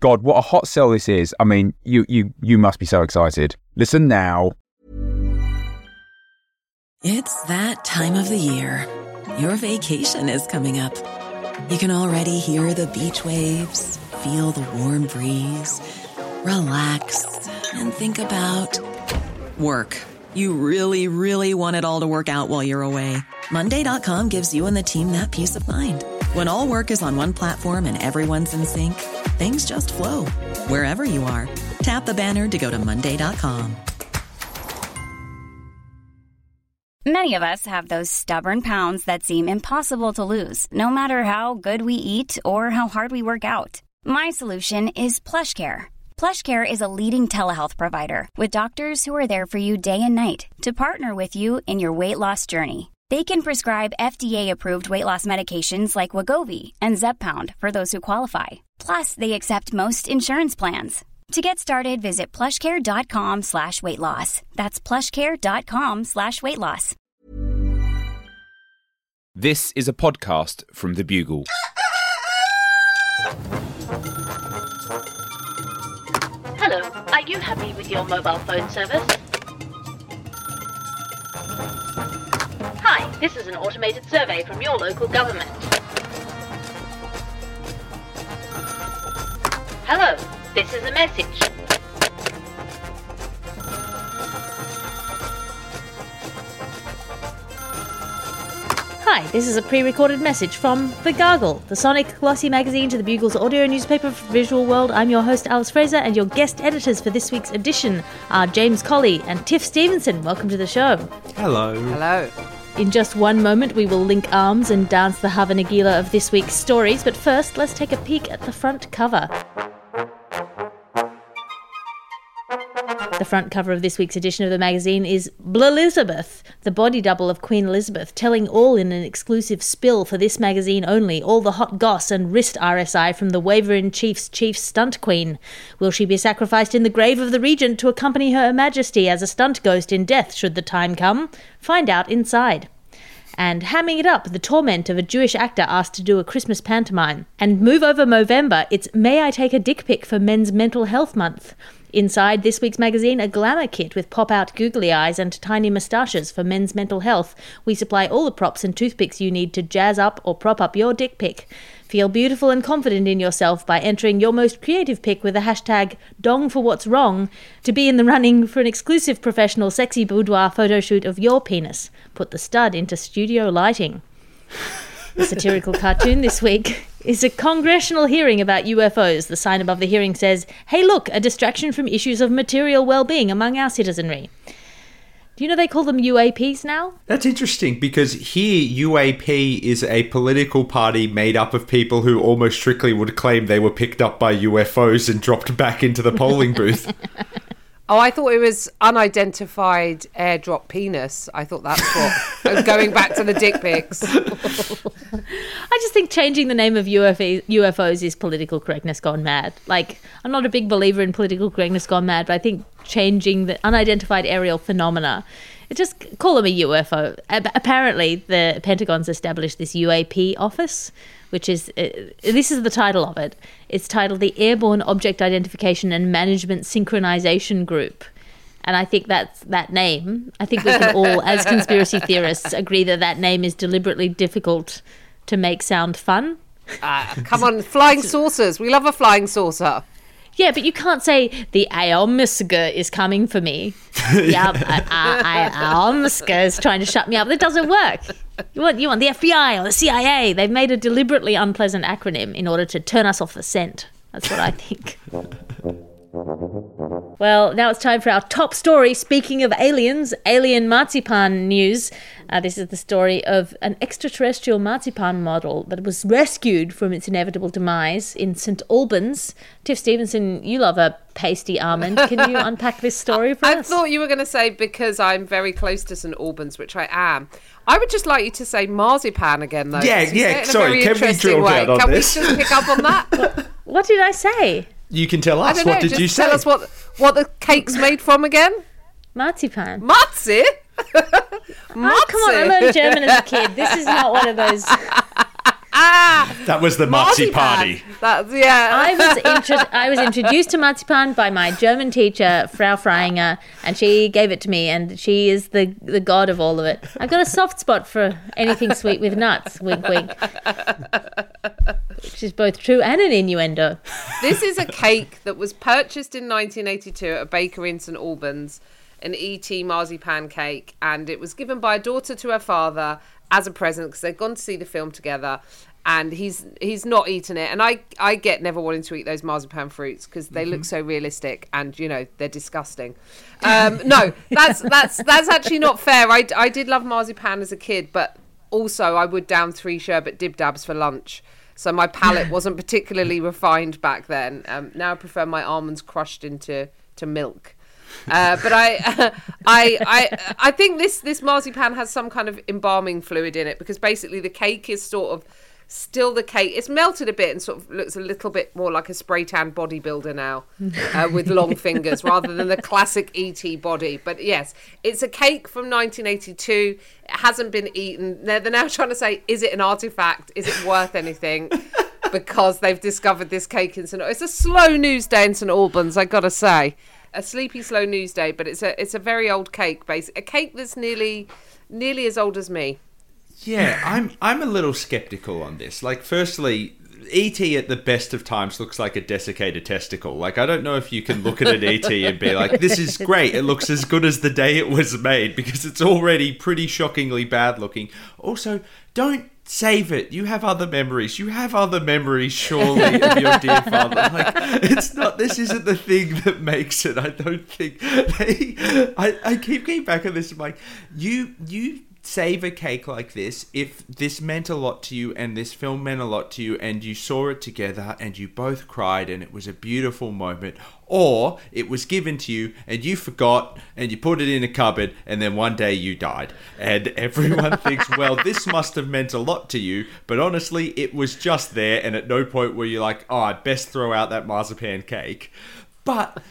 God, what a hot sell this is. I mean, you you you must be so excited. Listen now. It's that time of the year. Your vacation is coming up. You can already hear the beach waves, feel the warm breeze, relax, and think about work. You really, really want it all to work out while you're away. Monday.com gives you and the team that peace of mind. When all work is on one platform and everyone's in sync, things just flow wherever you are. Tap the banner to go to Monday.com. Many of us have those stubborn pounds that seem impossible to lose, no matter how good we eat or how hard we work out. My solution is plush PlushCare. PlushCare is a leading telehealth provider with doctors who are there for you day and night to partner with you in your weight loss journey. They can prescribe FDA-approved weight loss medications like Wegovy and Zepbound for those who qualify. Plus, they accept most insurance plans. To get started, visit plushcare.com slash weight loss. That's plushcare.com slash weight loss. This is a podcast from The Bugle. Hello, are you happy with your mobile phone service? Hi, this is an automated survey from your local government. Hello, this is a message. Hi, this is a pre recorded message from The Gargle, the Sonic Glossy magazine to the Bugle's audio newspaper for visual world. I'm your host, Alice Fraser, and your guest editors for this week's edition are James Colley and Tiff Stevenson. Welcome to the show. Hello. Hello. In just one moment, we will link arms and dance the Hava Nagila of this week's stories, but first, let's take a peek at the front cover. The front cover of this week's edition of the magazine is Elizabeth, the body double of Queen Elizabeth, telling all in an exclusive spill for this magazine only, all the hot goss and wrist RSI from the Waver Chief's chief stunt queen. Will she be sacrificed in the grave of the regent to accompany her majesty as a stunt ghost in death should the time come? Find out inside and hamming it up, the torment of a Jewish actor asked to do a Christmas pantomime. And move over Movember, it's May I Take a Dick Pic for Men's Mental Health Month. Inside this week's magazine, a glamour kit with pop out googly eyes and tiny moustaches for men's mental health. We supply all the props and toothpicks you need to jazz up or prop up your dick pic. Feel beautiful and confident in yourself by entering your most creative pic with the hashtag Dong for What's Wrong to be in the running for an exclusive professional sexy boudoir photo shoot of your penis. Put the stud into studio lighting. The satirical cartoon this week is a congressional hearing about UFOs. The sign above the hearing says, Hey, look, a distraction from issues of material well being among our citizenry. Do you know they call them UAPs now? That's interesting because here UAP is a political party made up of people who almost strictly would claim they were picked up by UFOs and dropped back into the polling booth. Oh, I thought it was unidentified airdrop penis. I thought that's what. going back to the dick pics. I just think changing the name of UFO, UFOs is political correctness gone mad. Like, I'm not a big believer in political correctness gone mad, but I think changing the unidentified aerial phenomena, it just call them a UFO. Apparently, the Pentagon's established this UAP office which is uh, this is the title of it. It's titled the Airborne Object Identification and Management Synchronization Group. And I think that's that name. I think we can all, as conspiracy theorists, agree that that name is deliberately difficult to make sound fun. Uh, come on, flying saucers. We love a flying saucer. Yeah, but you can't say the Aomska is coming for me. yeah, uh, uh, Aomska is trying to shut me up. That doesn't work. You want you want the FBI or the CIA. They've made a deliberately unpleasant acronym in order to turn us off the scent. That's what I think. Well, now it's time for our top story. Speaking of aliens, alien marzipan news. Uh, this is the story of an extraterrestrial marzipan model that was rescued from its inevitable demise in St Albans. Tiff Stevenson, you love a pasty almond. Can you unpack this story for I us? I thought you were going to say because I'm very close to St Albans, which I am. I would just like you to say marzipan again, though. Yeah, 'cause you yeah, say it in a sorry, very can we interesting drill way. down on Can this? we just pick up on that? what did I say? You can tell I us. don't What know. did just you say? tell us what what the cake's made from again. Marzipan. Matzi. Oh, come on, I learned German as a kid. This is not one of those. Ah! that was the Marzi party. That's yeah. I was intro- I was introduced to marzipan by my German teacher, Frau Freinger, and she gave it to me, and she is the the god of all of it. I've got a soft spot for anything sweet with nuts. Wink, wink. Which is both true and an innuendo. This is a cake that was purchased in 1982 at a bakery in St Albans, an ET marzipan cake, and it was given by a daughter to her father as a present because they'd gone to see the film together. And he's he's not eaten it, and I I get never wanting to eat those marzipan fruits because they look so realistic, and you know they're disgusting. Um, no, that's that's that's actually not fair. I, I did love marzipan as a kid, but also I would down three sherbet dib dabs for lunch. So my palate wasn't particularly refined back then. Um, now I prefer my almonds crushed into to milk. Uh, but I, I, I, I think this this marzipan has some kind of embalming fluid in it because basically the cake is sort of still the cake. It's melted a bit and sort of looks a little bit more like a spray tan bodybuilder now, uh, with long fingers rather than the classic ET body. But yes, it's a cake from 1982. It hasn't been eaten. They're, they're now trying to say, is it an artifact? Is it worth anything? because they've discovered this cake in St. It's a slow news day in St Albans, I gotta say. A sleepy, slow news day, but it's a it's a very old cake, basically. A cake that's nearly nearly as old as me. Yeah, I'm I'm a little skeptical on this. Like, firstly, ET at the best of times looks like a desiccated testicle. Like, I don't know if you can look at an ET and be like, "This is great. It looks as good as the day it was made," because it's already pretty shockingly bad looking. Also, don't save it. You have other memories. You have other memories, surely, of your dear father. Like, it's not. This isn't the thing that makes it. I don't think. They, I I keep getting back on this. I'm like, you you save a cake like this if this meant a lot to you and this film meant a lot to you and you saw it together and you both cried and it was a beautiful moment or it was given to you and you forgot and you put it in a cupboard and then one day you died. And everyone thinks well this must have meant a lot to you but honestly it was just there and at no point were you like oh i'd best throw out that marzipan cake. But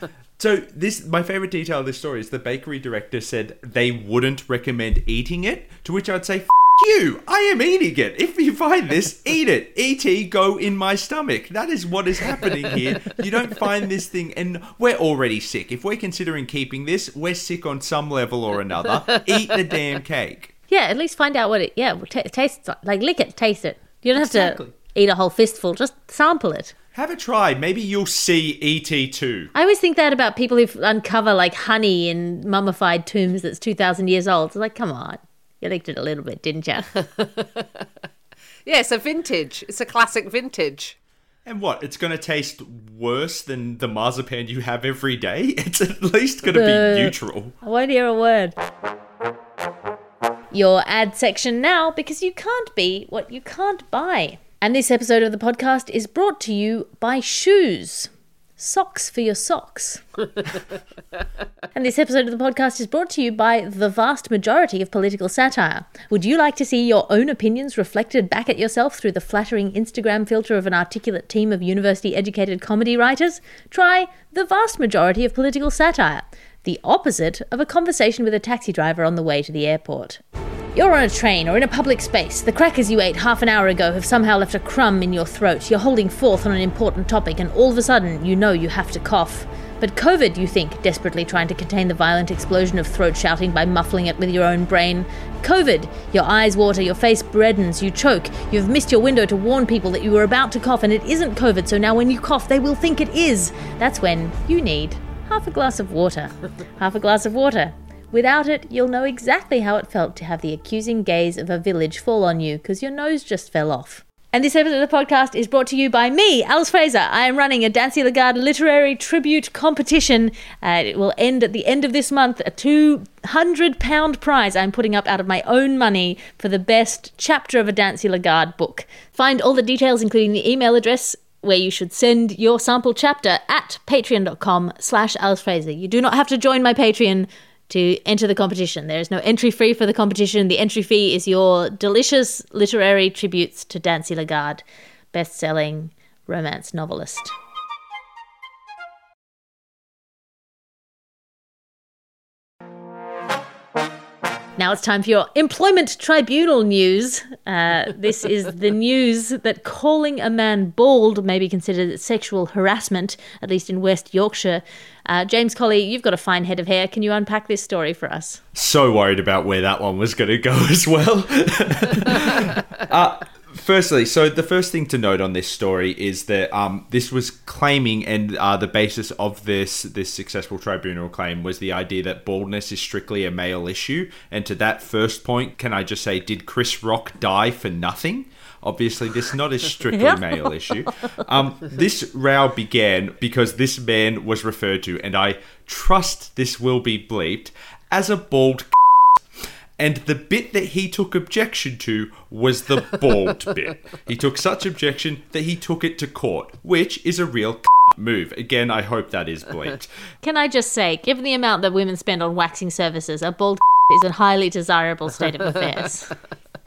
so this my favorite detail of this story is the bakery director said they wouldn't recommend eating it. To which I'd say, F- you, I am eating it. If you find this, eat it. Et go in my stomach. That is what is happening here. You don't find this thing, and we're already sick. If we're considering keeping this, we're sick on some level or another. Eat the damn cake. Yeah, at least find out what it yeah t- tastes like. Like lick it, taste it. You don't have Exactly. to eat a whole fistful. Just sample it. Have a try. Maybe you'll see ET too. I always think that about people who uncover like honey in mummified tombs that's two thousand years old. It's like, come on, you licked it a little bit, didn't you? Yeah, it's a vintage. It's a classic vintage. And what? It's going to taste worse than the marzipan you have every day? It's at least going to Uh, be neutral. I won't hear a word. Your ad section now because you can't be what you can't buy. And this episode of the podcast is brought to you by shoes. Socks for your socks. and this episode of the podcast is brought to you by the vast majority of political satire. Would you like to see your own opinions reflected back at yourself through the flattering Instagram filter of an articulate team of university educated comedy writers? Try the vast majority of political satire, the opposite of a conversation with a taxi driver on the way to the airport. You're on a train or in a public space. The crackers you ate half an hour ago have somehow left a crumb in your throat. You're holding forth on an important topic, and all of a sudden, you know you have to cough. But COVID, you think, desperately trying to contain the violent explosion of throat shouting by muffling it with your own brain. COVID, your eyes water, your face reddens, you choke. You've missed your window to warn people that you were about to cough, and it isn't COVID, so now when you cough, they will think it is. That's when you need half a glass of water. half a glass of water. Without it, you'll know exactly how it felt to have the accusing gaze of a village fall on you because your nose just fell off. And this episode of the podcast is brought to you by me, Alice Fraser. I am running a Dancy Lagarde literary tribute competition. Uh, it will end at the end of this month. A £200 prize I'm putting up out of my own money for the best chapter of a Dancy Lagarde book. Find all the details, including the email address where you should send your sample chapter at patreon.com slash Alice Fraser. You do not have to join my Patreon to enter the competition. There is no entry fee for the competition. The entry fee is your delicious literary tributes to Dancy Lagarde, best-selling romance novelist. Now it's time for your employment tribunal news. Uh, this is the news that calling a man bald may be considered sexual harassment, at least in West Yorkshire. Uh, James Colley, you've got a fine head of hair. Can you unpack this story for us? So worried about where that one was going to go as well. uh, firstly, so the first thing to note on this story is that um, this was claiming, and uh, the basis of this this successful tribunal claim was the idea that baldness is strictly a male issue. And to that first point, can I just say, did Chris Rock die for nothing? Obviously, this is not a strictly male issue. Um, this row began because this man was referred to, and I trust this will be bleeped, as a bald and the bit that he took objection to was the bald bit. He took such objection that he took it to court, which is a real move. Again, I hope that is bleeped. Can I just say, given the amount that women spend on waxing services, a bald is a highly desirable state of affairs.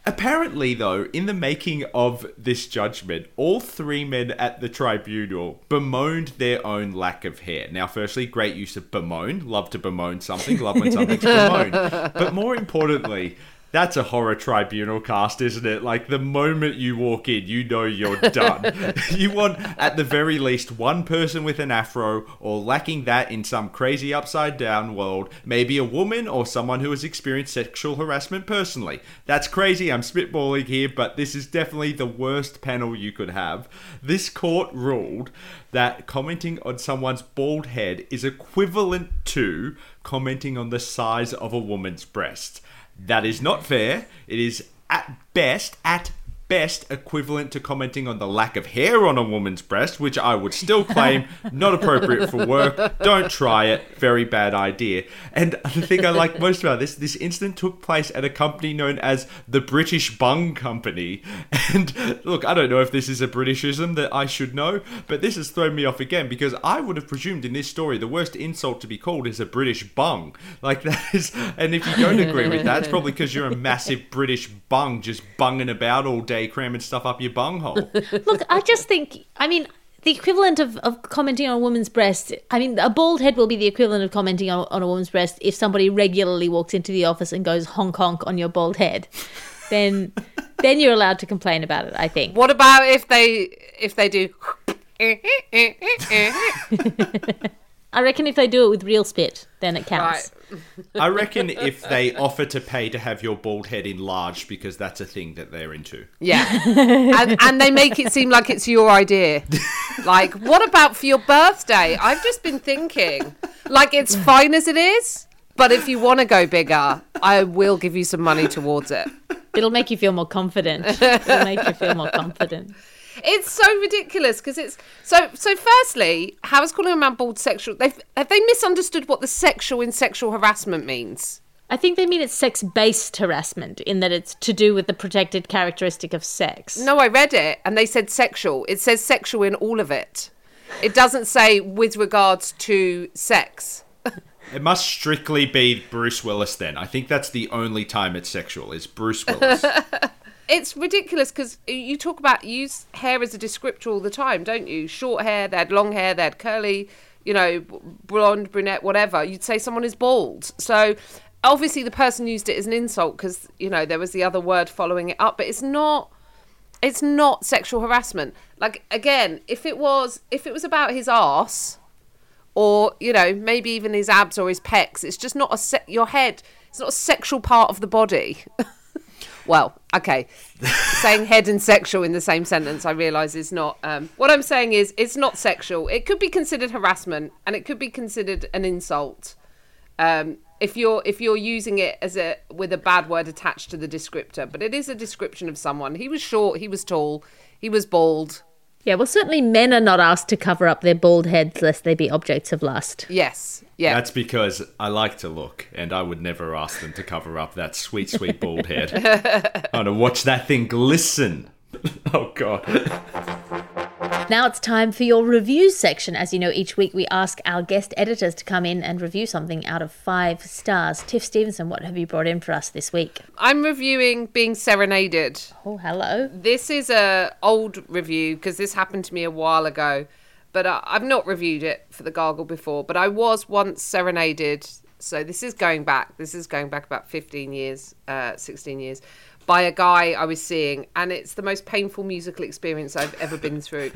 Apparently, though, in the making of this judgment, all three men at the tribunal bemoaned their own lack of hair. Now, firstly, great use of bemoan. Love to bemoan something, love when something's bemoaned. But more importantly, that's a horror tribunal cast, isn't it? Like the moment you walk in, you know you're done. you want, at the very least, one person with an afro, or lacking that in some crazy upside down world, maybe a woman or someone who has experienced sexual harassment personally. That's crazy, I'm spitballing here, but this is definitely the worst panel you could have. This court ruled that commenting on someone's bald head is equivalent to commenting on the size of a woman's breast. That is not fair. It is at best, at best, equivalent to commenting on the lack of hair on a woman's breast, which I would still claim not appropriate for work. Don't try it. Very bad idea. And the thing I like most about this, this incident took place at a company known as the British Bung Company. And look, I don't know if this is a Britishism that I should know, but this has thrown me off again because I would have presumed in this story the worst insult to be called is a British bung. Like that is, and if you don't agree with that, it's probably because you're a massive British bung just bunging about all day cramming stuff up your bunghole. Look, I just think, I mean, the equivalent of, of commenting on a woman's breast, I mean, a bald head will be the equivalent of commenting on, on a woman's breast if somebody regularly walks into the office and goes honk honk on your bald head. Then, then you're allowed to complain about it. I think. What about if they if they do? I reckon if they do it with real spit, then it counts. Right. I reckon if they offer to pay to have your bald head enlarged because that's a thing that they're into. Yeah, and, and they make it seem like it's your idea. Like, what about for your birthday? I've just been thinking, like, it's fine as it is, but if you want to go bigger, I will give you some money towards it. It'll make you feel more confident. It'll make you feel more confident. It's so ridiculous because it's so. So, firstly, how is calling a man bald sexual? They've have they misunderstood what the sexual in sexual harassment means? I think they mean it's sex based harassment in that it's to do with the protected characteristic of sex. No, I read it and they said sexual. It says sexual in all of it. It doesn't say with regards to sex. It must strictly be Bruce Willis then. I think that's the only time it's sexual is Bruce Willis. It's ridiculous because you talk about use hair as a descriptor all the time, don't you? Short hair, they had long hair, they had curly, you know, blonde, brunette, whatever. You'd say someone is bald. So obviously the person used it as an insult because you know there was the other word following it up, but it's not. It's not sexual harassment. Like again, if it was, if it was about his ass, or you know maybe even his abs or his pecs, it's just not a se- your head. It's not a sexual part of the body. well, okay, saying head and sexual in the same sentence, I realise is not. Um, what I'm saying is, it's not sexual. It could be considered harassment, and it could be considered an insult. Um, if you're if you're using it as a with a bad word attached to the descriptor, but it is a description of someone. He was short, he was tall, he was bald. Yeah, well, certainly men are not asked to cover up their bald heads lest they be objects of lust. Yes, yeah. That's because I like to look, and I would never ask them to cover up that sweet, sweet bald head. I want to watch that thing glisten. Oh, God. Now it's time for your reviews section. As you know, each week we ask our guest editors to come in and review something out of five stars. Tiff Stevenson, what have you brought in for us this week? I'm reviewing Being Serenaded. Oh, hello. This is a old review because this happened to me a while ago, but I, I've not reviewed it for the Gargle before. But I was once serenaded, so this is going back. This is going back about 15 years, uh, 16 years, by a guy I was seeing, and it's the most painful musical experience I've ever been through.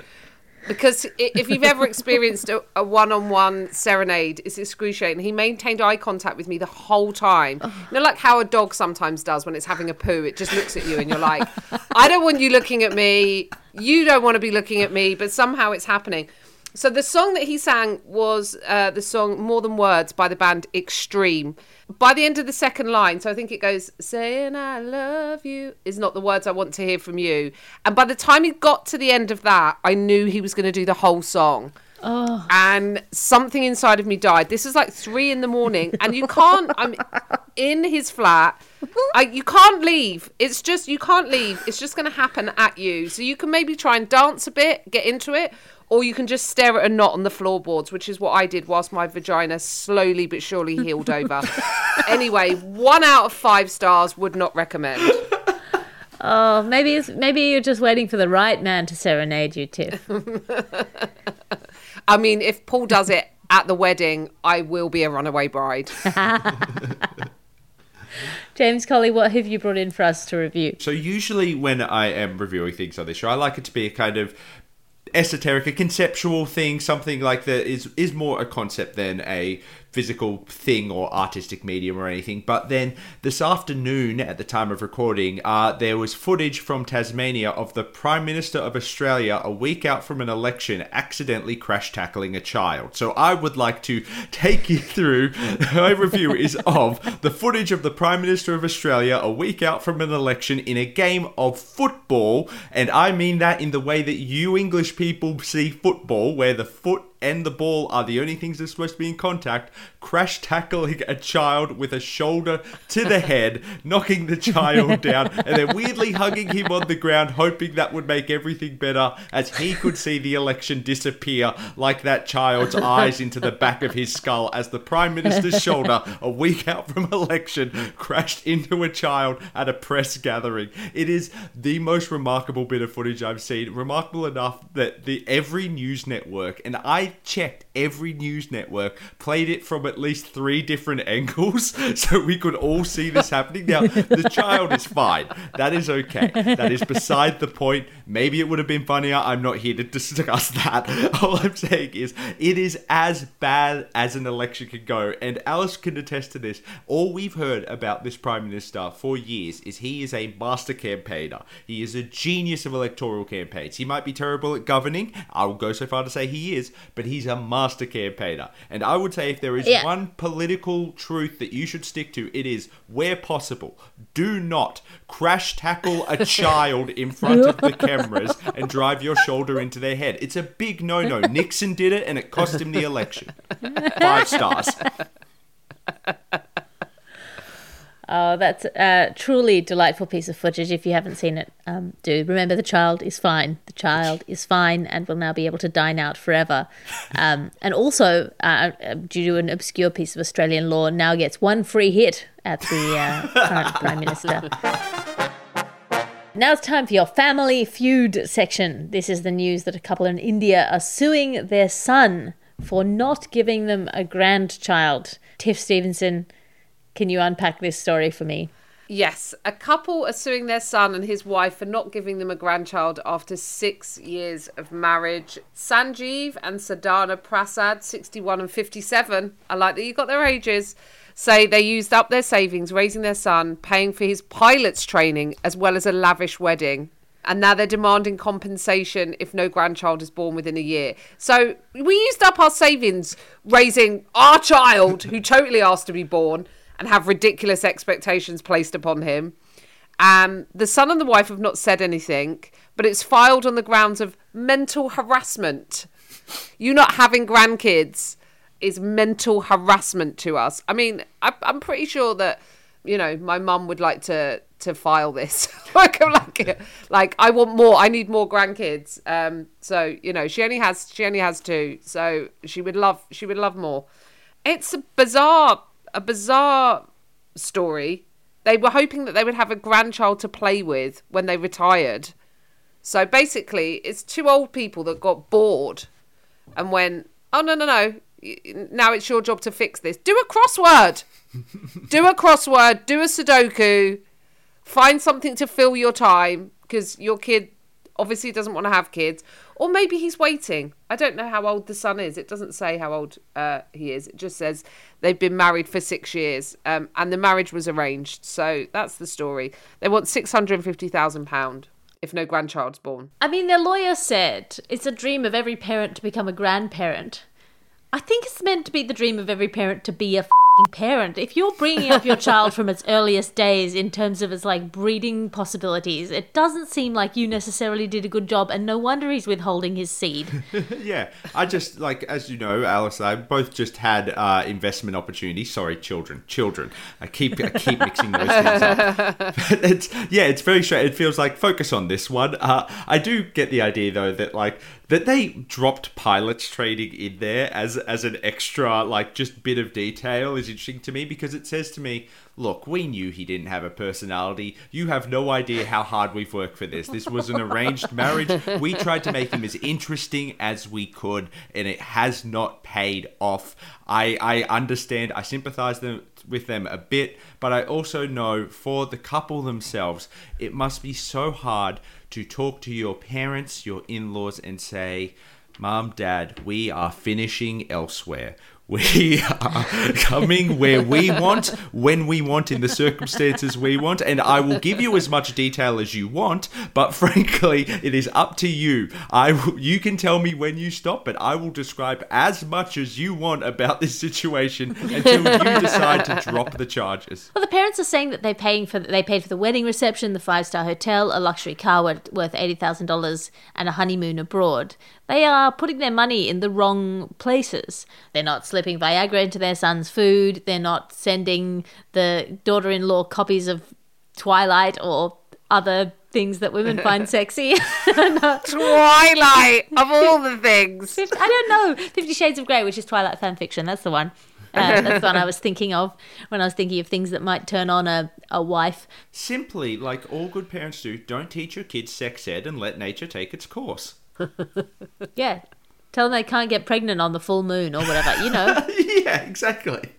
Because if you've ever experienced a, a one-on-one serenade, it's excruciating. He maintained eye contact with me the whole time. You know, like how a dog sometimes does when it's having a poo. It just looks at you, and you're like, "I don't want you looking at me. You don't want to be looking at me." But somehow it's happening. So the song that he sang was uh, the song "More Than Words" by the band Extreme. By the end of the second line, so I think it goes, "Saying I love you" is not the words I want to hear from you. And by the time he got to the end of that, I knew he was going to do the whole song. Oh. And something inside of me died. This is like three in the morning, and you can't. I'm in his flat. I, you can't leave. It's just you can't leave. It's just going to happen at you. So you can maybe try and dance a bit, get into it, or you can just stare at a knot on the floorboards, which is what I did whilst my vagina slowly but surely healed over. anyway, one out of five stars would not recommend. Oh, maybe it's, maybe you're just waiting for the right man to serenade you, Tiff. I mean, if Paul does it at the wedding, I will be a runaway bride. James Colley, what have you brought in for us to review? So usually when I am reviewing things on this show, I like it to be a kind of esoteric, a conceptual thing, something like that is is more a concept than a physical thing or artistic medium or anything. But then this afternoon, at the time of recording, uh, there was footage from Tasmania of the Prime Minister of Australia, a week out from an election, accidentally crash tackling a child. So I would like to take you through. My review is of the footage of the Prime Minister of Australia, a week out from an election, in a game of football, and I mean that in the way that you English people see football, where the foot and the ball are the only things that are supposed to be in contact, crash tackling a child with a shoulder to the head, knocking the child down, and then weirdly hugging him on the ground, hoping that would make everything better as he could see the election disappear like that child's eyes into the back of his skull as the Prime Minister's shoulder, a week out from election, crashed into a child at a press gathering. It is the most remarkable bit of footage I've seen. Remarkable enough that the every news network, and I checked every news network, played it from at least three different angles so we could all see this happening. Now, the child is fine. That is okay. That is beside the point. Maybe it would have been funnier. I'm not here to discuss that. All I'm saying is it is as bad as an election can go. And Alice can attest to this. All we've heard about this Prime Minister for years is he is a master campaigner. He is a genius of electoral campaigns. He might be terrible at governing. I will go so far to say he is, but he's a master campaigner. And I would say if there is Yeah. one political truth that you should stick to, it is where possible, do not crash tackle a child in front of the cameras and drive your shoulder into their head. It's a big no no. Nixon did it and it cost him the election. Five stars. Oh, that's a truly delightful piece of footage. If you haven't seen it, um, do remember the child is fine. The child is fine and will now be able to dine out forever. Um, and also, uh, uh, due to an obscure piece of Australian law, now gets one free hit at the uh, current Prime Minister. Now it's time for your family feud section. This is the news that a couple in India are suing their son for not giving them a grandchild. Tiff Stevenson, can you unpack this story for me? Yes, a couple are suing their son and his wife for not giving them a grandchild after six years of marriage. Sanjeev and Sadhana Prasad, 61 and 57, I like that you got their ages, say they used up their savings raising their son, paying for his pilot's training, as well as a lavish wedding. And now they're demanding compensation if no grandchild is born within a year. So we used up our savings raising our child, who totally asked to be born, and have ridiculous expectations placed upon him. And the son and the wife have not said anything, but it's filed on the grounds of mental harassment. You not having grandkids is mental harassment to us. I mean, I, I'm pretty sure that you know my mum would like to to file this. like, like, like I want more. I need more grandkids. Um, so you know, she only has she only has two. So she would love she would love more. It's a bizarre a bizarre story. They were hoping that they would have a grandchild to play with when they retired. So basically, it's two old people that got bored and went, "Oh no, no, no! Now it's your job to fix this. Do a crossword. do a crossword. Do a Sudoku. Find something to fill your time because your kid obviously doesn't want to have kids, or maybe he's waiting. I don't know how old the son is. It doesn't say how old uh, he is. It just says they've been married for six years, um, and the marriage was arranged. So that's the story. They want six hundred and fifty thousand pound if no grandchild's born. I mean, their lawyer said it's a dream of every parent to become a grandparent. I think it's meant to be the dream of every parent to be a f***ing parent. If you're bringing up your child from its earliest days in terms of its like breeding possibilities, it doesn't seem like you necessarily did a good job, and no wonder he's withholding his seed. yeah, I just like as you know, Alice, I both just had uh, investment opportunities. Sorry, children, children. I keep I keep mixing those things up. But it's yeah, it's very straight. It feels like focus on this one. Uh, I do get the idea though that like that they dropped pilots training in there as as an extra like just bit of detail is interesting to me because it says to me look we knew he didn't have a personality. You have no idea how hard we've worked for this. This was an arranged marriage. We tried to make him as interesting as we could and it has not paid off. I i understand. I sympathize them with them a bit but i also know for the couple themselves it must be so hard to talk to your parents, your in laws, and say, Mom, Dad, we are finishing elsewhere. We are coming where we want, when we want, in the circumstances we want, and I will give you as much detail as you want. But frankly, it is up to you. I you can tell me when you stop, but I will describe as much as you want about this situation until you decide to drop the charges. Well, the parents are saying that they're paying for they paid for the wedding reception, the five star hotel, a luxury car worth, worth eighty thousand dollars, and a honeymoon abroad. They are putting their money in the wrong places. They're not slipping Viagra into their son's food. They're not sending the daughter-in-law copies of Twilight or other things that women find sexy. Twilight of all the things. I don't know. Fifty Shades of Grey, which is Twilight fan fiction. That's the one. Uh, that's the one I was thinking of when I was thinking of things that might turn on a, a wife. Simply, like all good parents do, don't teach your kids sex ed and let nature take its course. Yeah. Tell them they can't get pregnant on the full moon or whatever, you know. yeah, exactly.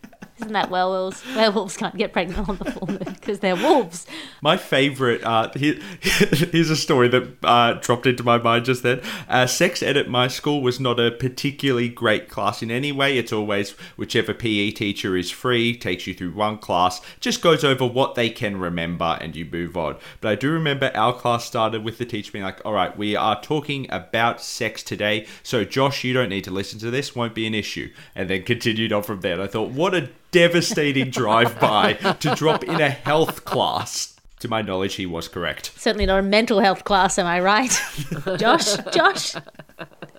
Isn't that werewolves? Werewolves can't get pregnant on the full moon because they're wolves. My favorite, uh, here, here's a story that uh, dropped into my mind just then. Uh, sex ed at my school was not a particularly great class in any way. It's always whichever PE teacher is free, takes you through one class, just goes over what they can remember and you move on. But I do remember our class started with the teacher being like, all right, we are talking about sex today. So, Josh, you don't need to listen to this, won't be an issue. And then continued on from there. And I thought, what a devastating drive by to drop in a health class. To my knowledge, he was correct. Certainly not a mental health class, am I right? Josh? Josh?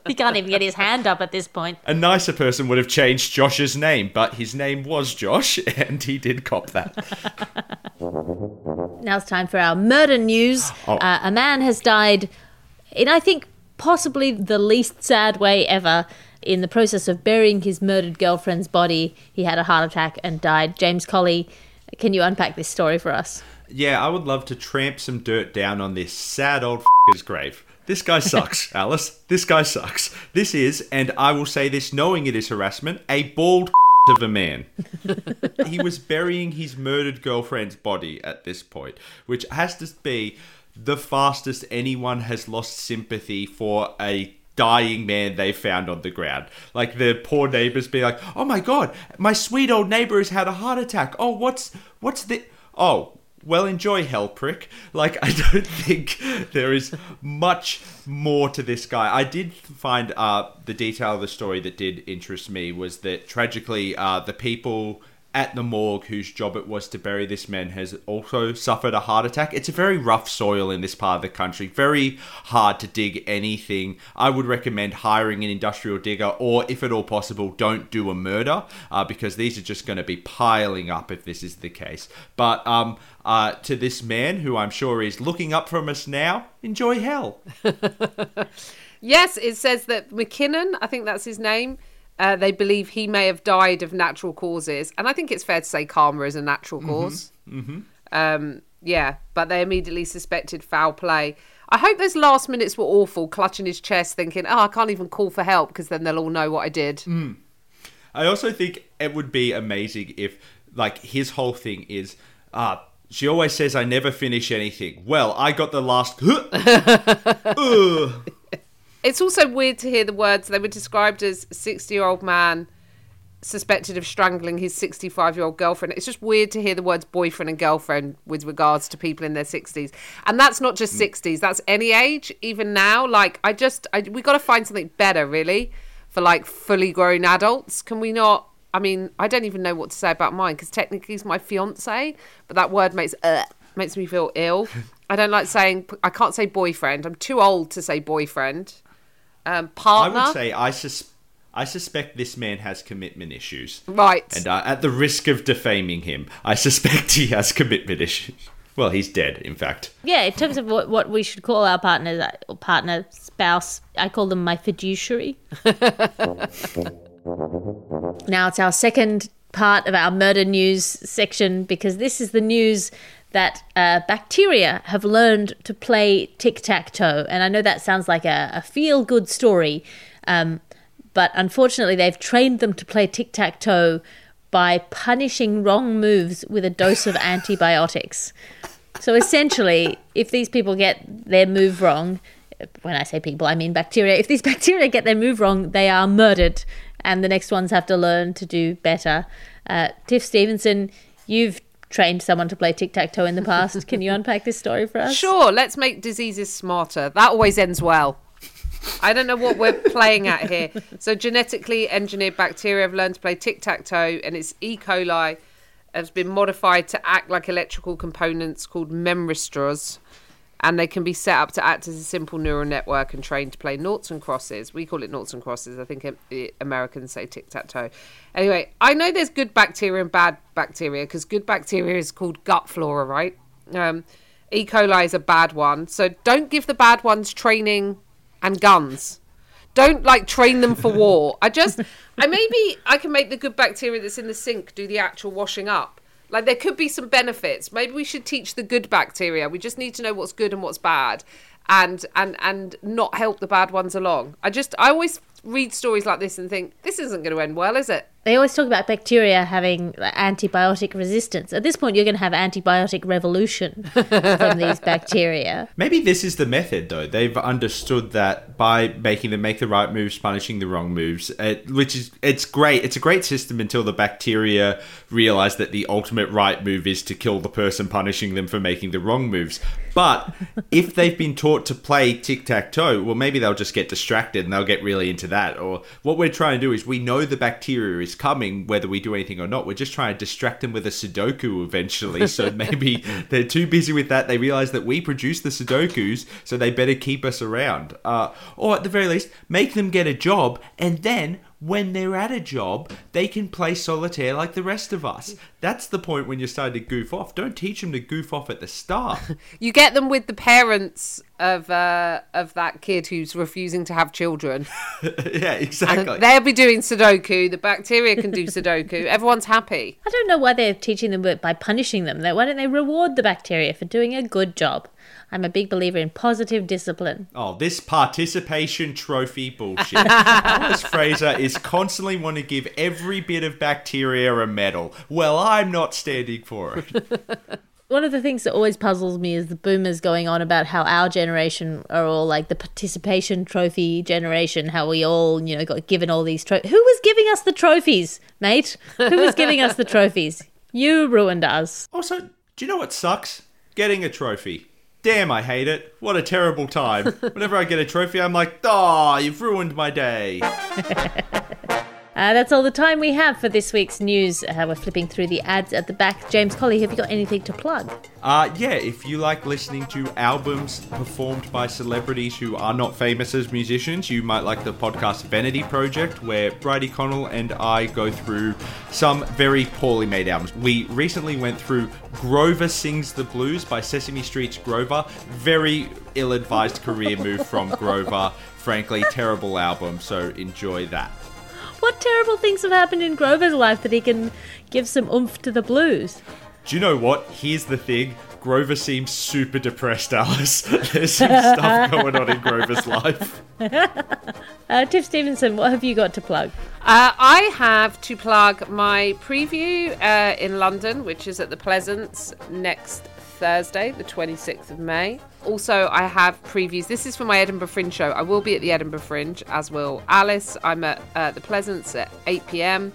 He can't even get his hand up at this point. A nicer person would have changed Josh's name, but his name was Josh, and he did cop that. Now it's time for our murder news. Oh. Uh, a man has died in, I think, possibly the least sad way ever. In the process of burying his murdered girlfriend's body, he had a heart attack and died. James Colley, can you unpack this story for us? Yeah, I would love to tramp some dirt down on this sad old f's grave. This guy sucks, Alice. This guy sucks. This is, and I will say this knowing it is harassment, a bald of a man. he was burying his murdered girlfriend's body at this point, which has to be the fastest anyone has lost sympathy for a dying man they found on the ground. Like the poor neighbors be like, "Oh my god, my sweet old neighbor has had a heart attack. Oh, what's what's the Oh, well, enjoy hell, prick. Like, I don't think there is much more to this guy. I did find uh, the detail of the story that did interest me was that tragically, uh, the people at the morgue whose job it was to bury this man has also suffered a heart attack. It's a very rough soil in this part of the country, very hard to dig anything. I would recommend hiring an industrial digger, or if at all possible, don't do a murder uh, because these are just going to be piling up if this is the case. But um, uh, to this man who I'm sure is looking up from us now, enjoy hell. Yes, it says that McKinnon, I think that's his name, uh, they believe he may have died of natural causes. And I think it's fair to say karma is a natural because Mm-hmm. Um, yeah, but they immediately suspected foul play. I hope those last minutes were awful, clutching his chest, thinking, oh, I can't even call for help because then they'll all know what I did. I also think it would be amazing if, like, his whole thing is, uh, she always says I never finish anything. Well, I got the last. It's also weird to hear the words they were described as 60 year old man suspected of strangling his 65 year old girlfriend. It's just weird to hear the words boyfriend and girlfriend with regards to people in their 60s. And that's not just 60s, that's any age, even now. Like, I just, I, we got to find something better, really, for like fully grown adults. Can we not? I mean, I don't even know what to say about mine because technically he's my fiance, but that word makes uh, makes me feel ill. I don't like saying I can't say boyfriend. I'm too old to say boyfriend. Um, I would say I sus- I suspect this man has commitment issues. right? And uh, at the risk of defaming him, I suspect he has commitment issues. Well, he's dead, in fact. Yeah, in terms of what, what we should call our partners, uh, or partner, spouse, I call them my fiduciary. now it's our second part of our murder news section because this is the news that uh, bacteria have learned to play tic tac toe. And I know that sounds like a, a feel good story, um, but unfortunately, they've trained them to play tic tac toe by punishing wrong moves with a dose of antibiotics. So essentially, if these people get their move wrong, when I say people, I mean bacteria, if these bacteria get their move wrong, they are murdered, and the next ones have to learn to do better. Uh, Tiff Stevenson, you've trained someone to play tic tac toe in the past. Can you unpack this story for us? Sure, let's make diseases smarter. That always ends well. I don't know what we're playing at here. So, genetically engineered bacteria have learned to play tic tac toe, and its E. coli has been modified to act like electrical components called memristors. And they can be set up to act as a simple neural network and trained to play noughts and crosses. We call it noughts and crosses. I think um, Americans say tic tac toe. Anyway, I know there's good bacteria and bad bacteria because good bacteria is called gut flora, right? Um, E. coli is a bad one. So don't give the bad ones training and guns. Don't like train them for war. I just, I maybe I can make the good bacteria that's in the sink do the actual washing up. Like there could be some benefits. Maybe we should teach the good bacteria. We just need to know what's good and what's bad, and and and not help the bad ones along. I just I always read stories like this and think this isn't going to end well, is it? They always talk about bacteria having antibiotic resistance. At this point, you're going to have antibiotic revolution from these bacteria. Maybe this is the method, though. They've understood that by making them make the right moves, punishing the wrong moves, it, which is it's great. It's a great system until the bacteria realize that the ultimate right move is to kill the person punishing them for making the wrong moves. But if they've been taught to play tic tac toe, well, maybe they'll just get distracted and they'll get really into that. Or what we're trying to do is we know the bacteria is coming, whether we do anything or not. We're just trying to distract them with a Sudoku eventually. So maybe they're too busy with that. They realize that we produce the Sudokus, so they better keep us around. Uh, or at the very least, make them get a job and then when they're at a job, they can play solitaire like the rest of us. That's the point when you're starting to goof off. Don't teach them to goof off at the start. You get them with the parents of uh, of that kid who's refusing to have children. yeah, exactly. And they'll be doing Sudoku. The bacteria can do Sudoku. Everyone's happy. I don't know why they're teaching them by punishing them. Why don't they reward the bacteria for doing a good job? I'm a big believer in positive discipline. Oh, this participation trophy bullshit. Alice Fraser is constantly want to give every bit of bacteria a medal. Well, I'm not standing for it. One of the things that always puzzles me is the boomers going on about how our generation are all like the participation trophy generation, how we all, you know, got given all these trophies. Who was giving us the trophies, mate? Who was giving us the trophies? You ruined us. Also, Do you know what sucks? Getting a trophy. Damn, I hate it. What a terrible time. Whenever I get a trophy, I'm like, oh, you've ruined my day. Uh, that's all the time we have for this week's news. Uh, we're flipping through the ads at the back. James Colley, have you got anything to plug? Uh, yeah, if you like listening to albums performed by celebrities who are not famous as musicians, you might like the podcast Vanity Project, where Brady Connell and I go through some very poorly made albums. We recently went through Grover Sings the Blues by Sesame Street's Grover. Very ill advised career move from Grover. Frankly, terrible album, so enjoy that. What terrible things have happened in Grover's life that he can give some oomph to the blues? Do you know what? Here's the thing. Grover seems super depressed, Alice. There's some stuff going on in Grover's life. Uh, Tiff Stevenson, what have you got to plug? Uh, I have to plug my preview uh, in London, which is at the Pleasance next Thursday, the 26th of May. Also, I have previews. This is for my Edinburgh Fringe show. I will be at the Edinburgh Fringe, as will Alice. I'm at uh, the Pleasance at 8 pm.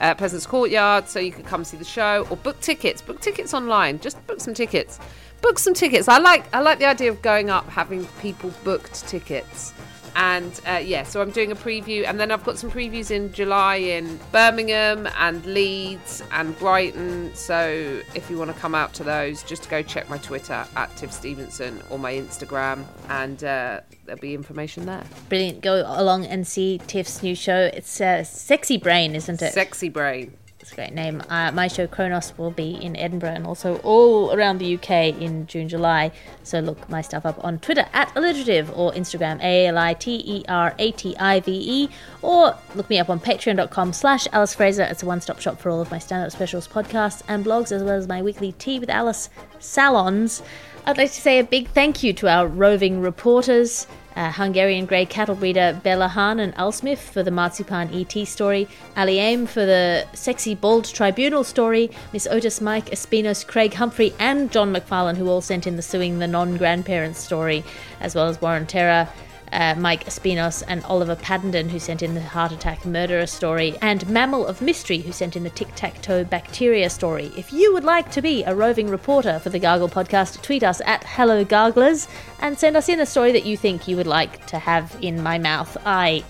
Uh, Pleasance Courtyard, so you can come see the show or book tickets. Book tickets online. Just book some tickets. Book some tickets. I like I like the idea of going up having people booked tickets. And uh, yeah, so I'm doing a preview, and then I've got some previews in July in Birmingham and Leeds and Brighton. So if you want to come out to those, just go check my Twitter at Tiff Stevenson or my Instagram, and uh, there'll be information there. Brilliant. Go along and see Tiff's new show. It's uh, Sexy Brain, isn't it? Sexy Brain. It's a great name. Uh, my show Kronos will be in Edinburgh and also all around the UK in June, July. So look my stuff up on Twitter at alliterative or Instagram A L I T E R A T I V E or look me up on patreon.com slash Alice Fraser. It's a one-stop shop for all of my stand-up specials, podcasts and blogs as well as my weekly Tea with Alice salons. I'd like to say a big thank you to our roving reporters, uh, Hungarian grey cattle breeder Bella Hahn and Al Smith for the Marzipan ET story, Ali Aim for the sexy bald tribunal story, Miss Otis Mike, Espinos, Craig Humphrey, and John McFarlane, who all sent in the suing the non grandparents story, as well as Warren Terra. Uh, Mike Espinos and Oliver Paddenden, who sent in the heart attack murderer story, and Mammal of Mystery, who sent in the tic tac toe bacteria story. If you would like to be a roving reporter for the Gargle podcast, tweet us at Hello Garglers and send us in a story that you think you would like to have in my mouth. I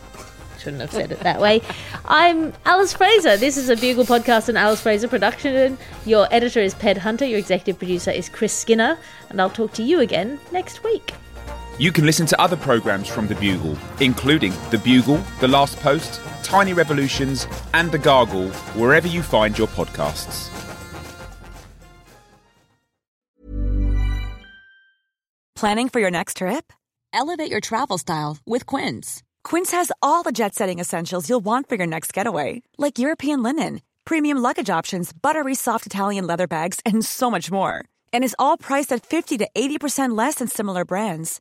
shouldn't have said it that way. I'm Alice Fraser. This is a Bugle podcast and Alice Fraser production. Your editor is Ped Hunter. Your executive producer is Chris Skinner. And I'll talk to you again next week. You can listen to other programmes from The Bugle, including The Bugle, The Last Post, Tiny Revolutions, and The Gargle, wherever you find your podcasts. Planning for your next trip? Elevate your travel style with Quince. Quince has all the jet setting essentials you'll want for your next getaway, like European linen, premium luggage options, buttery soft Italian leather bags, and so much more. And is all priced at 50 to 80% less than similar brands.